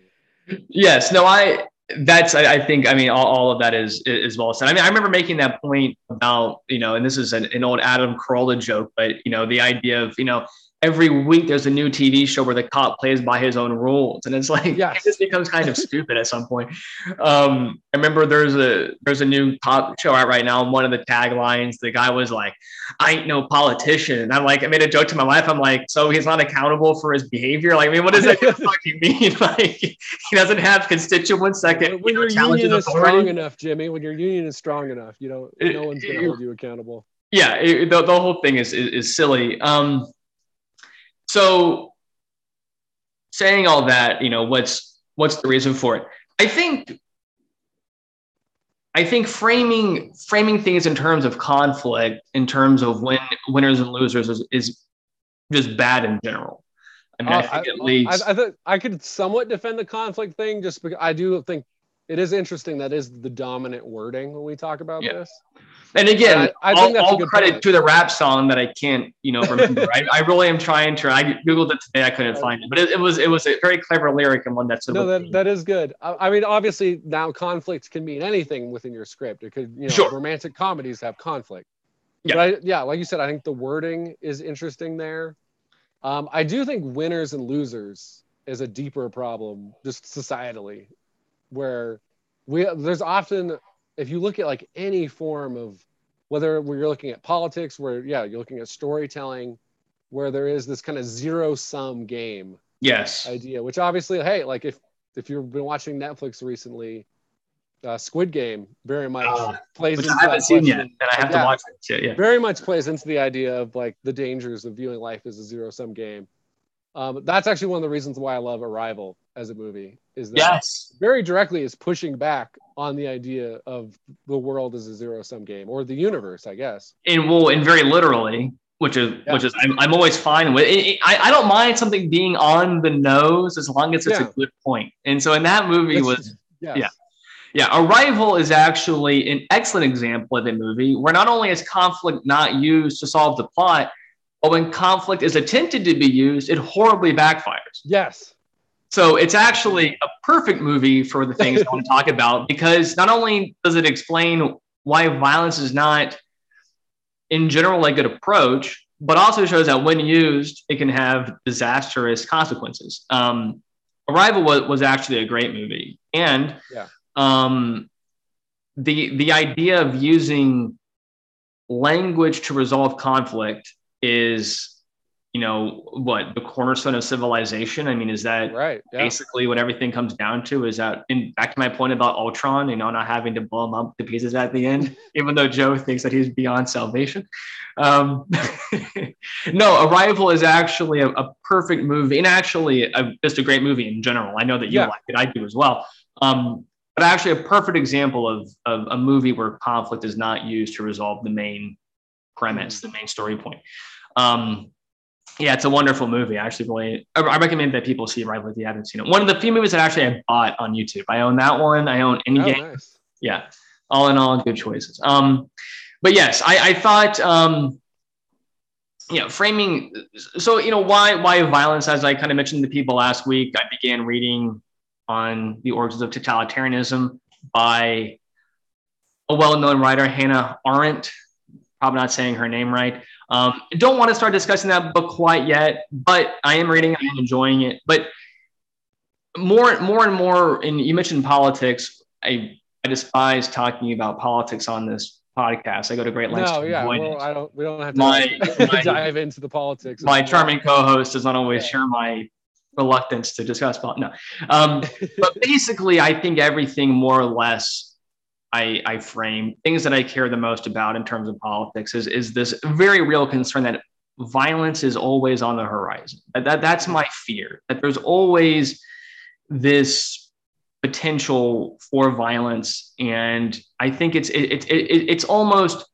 yes. No i that's I, I, think I mean all, all of that is is well said. I mean I remember making that point about you know and this is an, an old Adam Carolla joke, but you know the idea of you know every week there's a new TV show where the cop plays by his own rules, and it's like yes. it just becomes kind of stupid at some point. Um, I remember there's a there's a new cop show out right now, and one of the taglines, the guy was like, "I ain't no politician," and I'm like, I made a joke to my wife. I'm like, so he's not accountable for his behavior? Like, I mean, what does that fucking mean? Like, he doesn't have constituents that can when you know, your union is strong enough, Jimmy. When your union is strong enough, you know, no one's gonna hold you accountable. Yeah, it, the, the whole thing is is, is silly. Um, so saying all that, you know, what's what's the reason for it? I think I think framing framing things in terms of conflict, in terms of win, winners and losers, is, is just bad in general. I mean, uh, I think I, at least I, I, I, I could somewhat defend the conflict thing, just because I do think it is interesting that is the dominant wording when we talk about Yeah. this. And again, I- I all, think that's a all credit point. to the rap song that I can't, you know, remember. I, I really am trying to. I googled it today. I couldn't find it, but it, it was it was a very clever lyric and one that's No, that, that is good. I, I mean, obviously now conflict can mean anything within your script. It could, you know, Sure. romantic comedies have conflict. Yeah. Yeah, like you said, I think the wording is interesting there. Um, I do think winners and losers is a deeper problem, just societally, where we there's often if you look at like any form of whether we're looking at politics, where yeah, you're looking at storytelling, where there is this kind of zero sum game yes, idea which obviously hey like if if you've been watching netflix recently uh, squid game very much Ah, plays which into I haven't seen yet, and I have Yeah. to watch it too. Yeah, very much plays into the idea of like the dangers of viewing life as a zero sum game um, that's actually one of the reasons why i love arrival as a movie is that yes, very directly is pushing back on the idea of the world as a zero sum game or the universe i guess and well, and very literally, which is Yeah. which is I'm, I'm always fine with. It, it- I I don't mind something being on the nose as long as it's Yeah. a good point. And so in that movie was yes. Yeah. Yeah, Arrival is actually an excellent example of a movie where not only is conflict not used to solve the plot, but when conflict is attempted to be used, it horribly backfires. yes So it's actually a perfect movie for the things I want to talk about because not only does it explain why violence is not, in general, a good approach, but also shows that when used, it can have disastrous consequences. Um, Arrival was, was actually a great movie, and Yeah. um, the the idea of using language to resolve conflict is, you know, what the cornerstone of civilization. I mean, is that right yeah basically what everything comes down to is that in back to my point about Ultron, you know, not having to blow him up to pieces at the end, even though Joe thinks that he's beyond salvation. Um, no, Arrival is actually a, a perfect movie and actually a, just a great movie in general. I know that you Yeah. like it, I do as well. Um, but actually a perfect example of, of a movie where conflict is not used to resolve the main premise, the main story point. Um, yeah, it's a wonderful movie. I actually really, I, recommend that people see Arrival if you haven't seen it. One of the few movies that actually I bought on YouTube. I own that one. I own oh, Endgame. nice. Yeah, all in all, good choices. Um, but yes, I, I thought, um, you know, framing. So you know, why why violence? As I kind of mentioned to people last week, I began reading on the origins of totalitarianism by a well-known writer, Hannah Arendt. Probably not saying her name right. Um, don't want to start discussing that book quite yet, but I am reading. I am enjoying it. But more, more and more, and you mentioned politics. I I despise talking about politics on this podcast. I go to great lengths No, to yeah, avoid well, it. I don't. We don't have to My- my- dive into the politics. My charming co-host does not always Yeah. share my reluctance to discuss politics. No, um, but basically, I think everything more or less I, I frame things that I care the most about in terms of politics is is this very real concern that violence is always on the horizon. That, that that's my fear. That there's always this potential for violence, and I think it's it, it, it, it's almost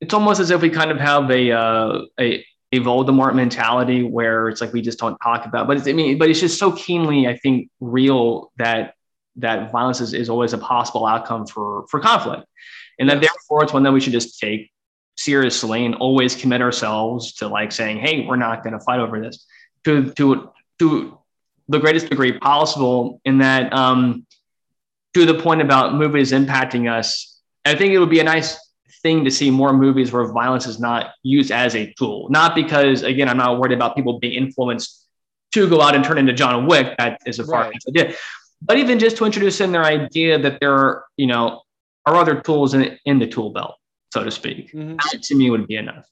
it's almost as if we kind of have a uh, a a Voldemort mentality where it's like we just don't talk about. But it's, I mean, but it's just so keenly, I think, real that that violence is, is always a possible outcome for for conflict, and that therefore it's one that we should just take seriously and always commit ourselves to like saying, hey, we're not going to fight over this to to to the greatest degree possible. In that, um, to the point about movies impacting us, I think it would be a nice thing to see more movies where violence is not used as a tool. Not because, again, I'm not worried about people being influenced to go out and turn into John Wick. That is a far Right. idea. But even just to introduce in their idea that there are, you know, are other tools in, in the tool belt, so to speak. Mhm. That to me would be enough.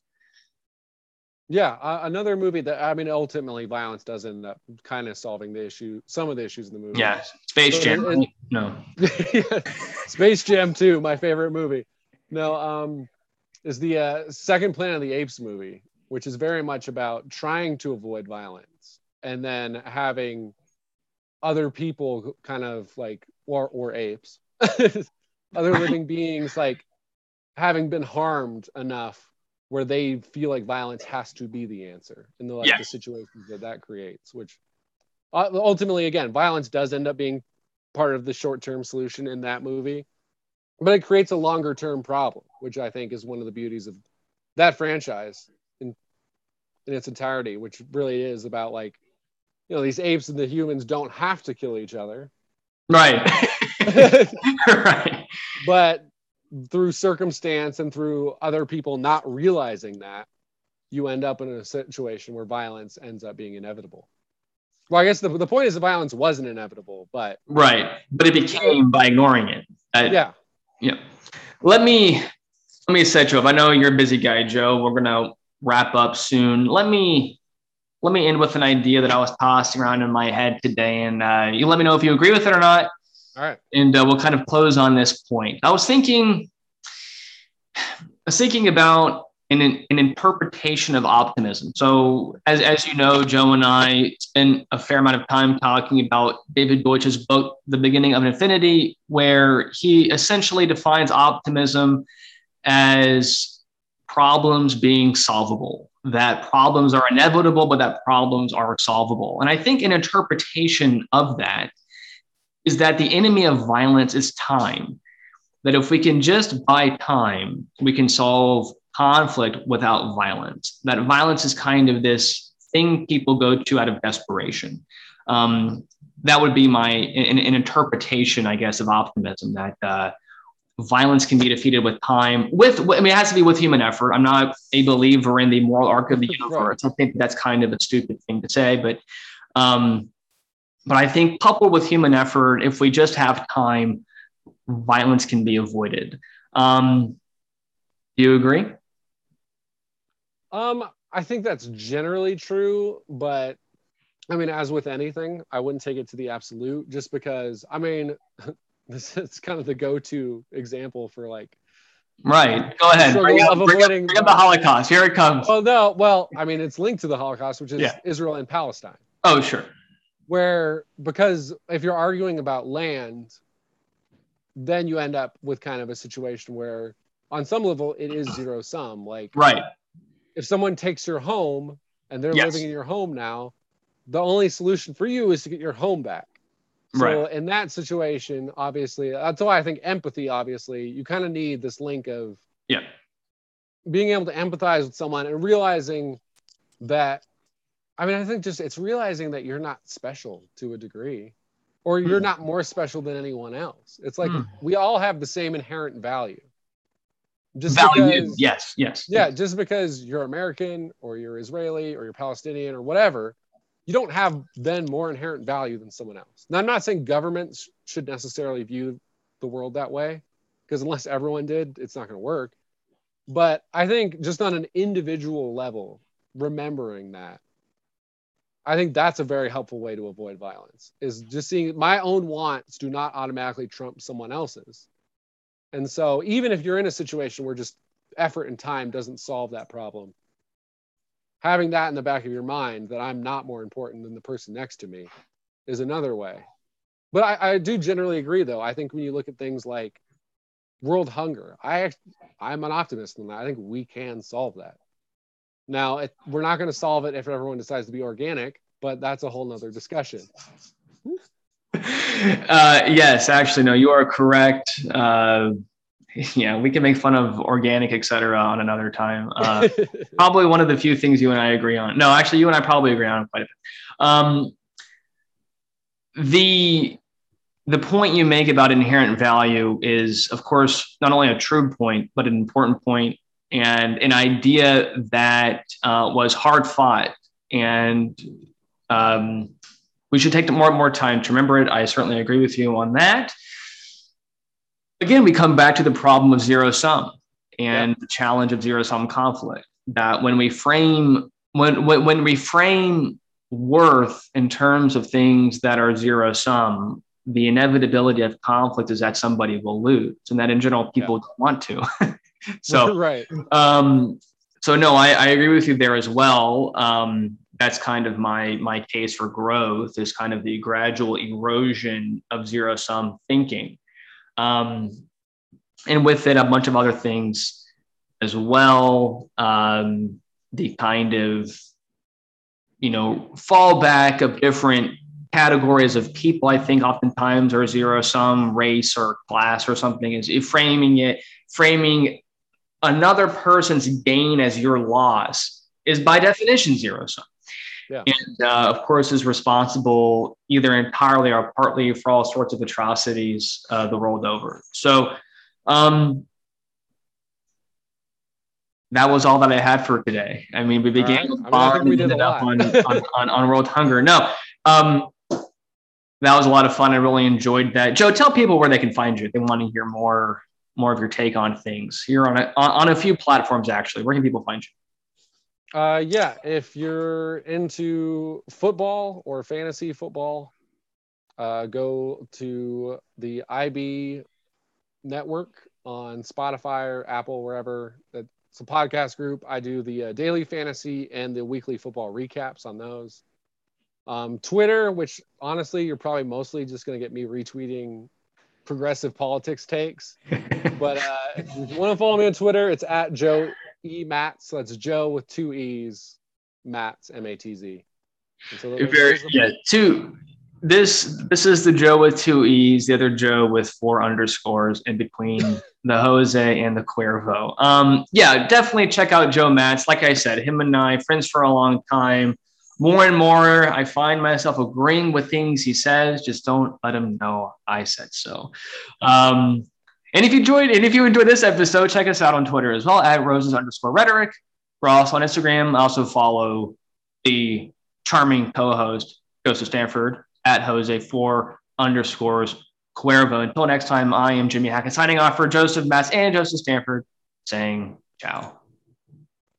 Yeah, uh, another movie that I mean, ultimately, violence does end up kind of solving the issue, some of the issues in the movie. Yeah. Space Jam. no. Space Jam 2, my favorite movie. No, um, is the uh, second Planet of the Apes movie, which is very much about trying to avoid violence and then having other people kind of like, or or apes, other living beings like having been harmed enough where they feel like violence has to be the answer in the like the situations that that creates, which uh, ultimately again violence does end up being part of the short term solution in that movie, but it creates a longer term problem, which I think is one of the beauties of that franchise in in its entirety, which really is about like, you know, these apes and the humans don't have to kill each other. Right. right. But through circumstance and through other people not realizing that, you end up in a situation where violence ends up being inevitable. Well, I guess the, the point is the violence wasn't inevitable, but right, but it became by ignoring it. I, yeah, yeah. Let me let me set you up. I know you're a busy guy, Joe. We're gonna wrap up soon. Let me let me end with an idea that I was tossing around in my head today, and uh, you let me know if you agree with it or not. All right. And uh, we'll kind of close on this point. I was thinking, I was thinking about an, an interpretation of optimism. So, as, as you know, Joe and I spent a fair amount of time talking about David Deutsch's book, The Beginning of Infinity, where he essentially defines optimism as problems being solvable, that problems are inevitable, but that problems are solvable. And I think an interpretation of that is that the enemy of violence is time. That if we can just buy time, we can solve conflict without violence. That violence is kind of this thing people go to out of desperation. Um, that would be my an, an, interpretation, I guess, of optimism. That uh, violence can be defeated with time. With I mean, it has to be with human effort. I'm not a believer in the moral arc of the universe. I think that's kind of a stupid thing to say, but um, but I think coupled with human effort, if we just have time, violence can be avoided. Um, do you agree? Um, I think that's generally true, but I mean, as with anything, I wouldn't take it to the absolute just because I mean, this is kind of the go-to example for like Right. Go ahead. Bring up, bring, up, bring up, the Holocaust. Here it comes. Oh no. Well, I mean, it's linked to the Holocaust, which is yeah. Israel and Palestine. Oh, sure. Where because if you're arguing about land, then you end up with kind of a situation where, on some level, it is zero sum. Like right if someone takes your home and they're yes. living in your home now, the only solution for you is to get your home back. So right. in that situation, obviously, that's why I think empathy, obviously, you kind of need this link of yeah being able to empathize with someone and realizing that I mean, I think just it's realizing that you're not special to a degree, or you're mm. not more special than anyone else. It's like mm. we all have the same inherent value just value because, yes yes yeah just because you're american or you're israeli or you're palestinian or whatever you don't have then more inherent value than someone else. Now i'm not saying governments should necessarily view the world that way because unless everyone did it's not going to work. But i think just on an individual level remembering that i think that's a very helpful way to avoid violence is just seeing my own wants do not automatically trump someone else's. And so even if you're in a situation where just effort and time doesn't solve that problem, having that in the back of your mind that I'm not more important than the person next to me is another way. But I, I do generally agree though. I think when you look at things like world hunger, I I'm an optimist in that. I think we can solve that. Now, it, we're not going to solve it if everyone decides to be organic, but that's a whole nother discussion. Uh, yes, actually, no, you are correct. Uh, yeah, we can make fun of organic, etc. on another time. Uh, probably one of the few things you and I agree on. No, actually, you and I probably agree on quite a bit. Um, the the point you make about inherent value is, of course, not only a true point, but an important point and an idea that uh, was hard fought and um, we should take more and more time to remember it. I certainly agree with you on that. Again, we come back to the problem of zero sum and the challenge of zero sum conflict. That when we frame when, when when we frame worth in terms of things that are zero sum, the inevitability of conflict is that somebody will lose, and that in general people yeah. don't want to. so right. Um, so no, I, I agree with you there as well. Um, that's kind of my my case for growth is kind of the gradual erosion of zero sum thinking um, and with it a bunch of other things as well um, the kind of you know fallback of different categories of people, I think oftentimes are zero sum, race or class or something, is framing it, framing another person's gain as your loss is by definition zero sum. Yeah. And uh, of course, is responsible either entirely or partly for all sorts of atrocities uh, the world over. So, um, that was all that I had for today. I mean, we began right. I mean, we ended up on, on, on, on, World Hunger. No, um, that was a lot of fun. I really enjoyed that. Joe, tell people where they can find you if they want to hear more more of your take on things. You're on a, on a few platforms actually. Where can people find you? Uh, yeah, if you're into football or fantasy football, uh, go to the IB network on Spotify or Apple, wherever. It's a podcast group. I do the uh, daily fantasy and the weekly football recaps on those. Um, Twitter, which honestly, you're probably mostly just going to get me retweeting progressive politics takes. but uh, if you want to follow me on Twitter, it's at Joe E Matz. So that's Joe with two E's, Matz M A T Z. So Very yeah, two. This this is the Joe with two E's, the other Joe with four underscores in between the Jose and the Cuervo. Um, yeah, definitely check out Joe Matz. Like I said, him and I friends for a long time more and more I find myself agreeing with things he says. Just don't let him know I said so. Um, and if you enjoyed, and if you enjoyed this episode, check us out on Twitter as well at roses underscore rhetoric. We're also on Instagram. I also follow the charming co-host Joseph Stanford at Jose four underscores Cuervo. Until next time, I am Jimmy Hackett signing off for Joseph Matz and Joseph Stanford saying ciao.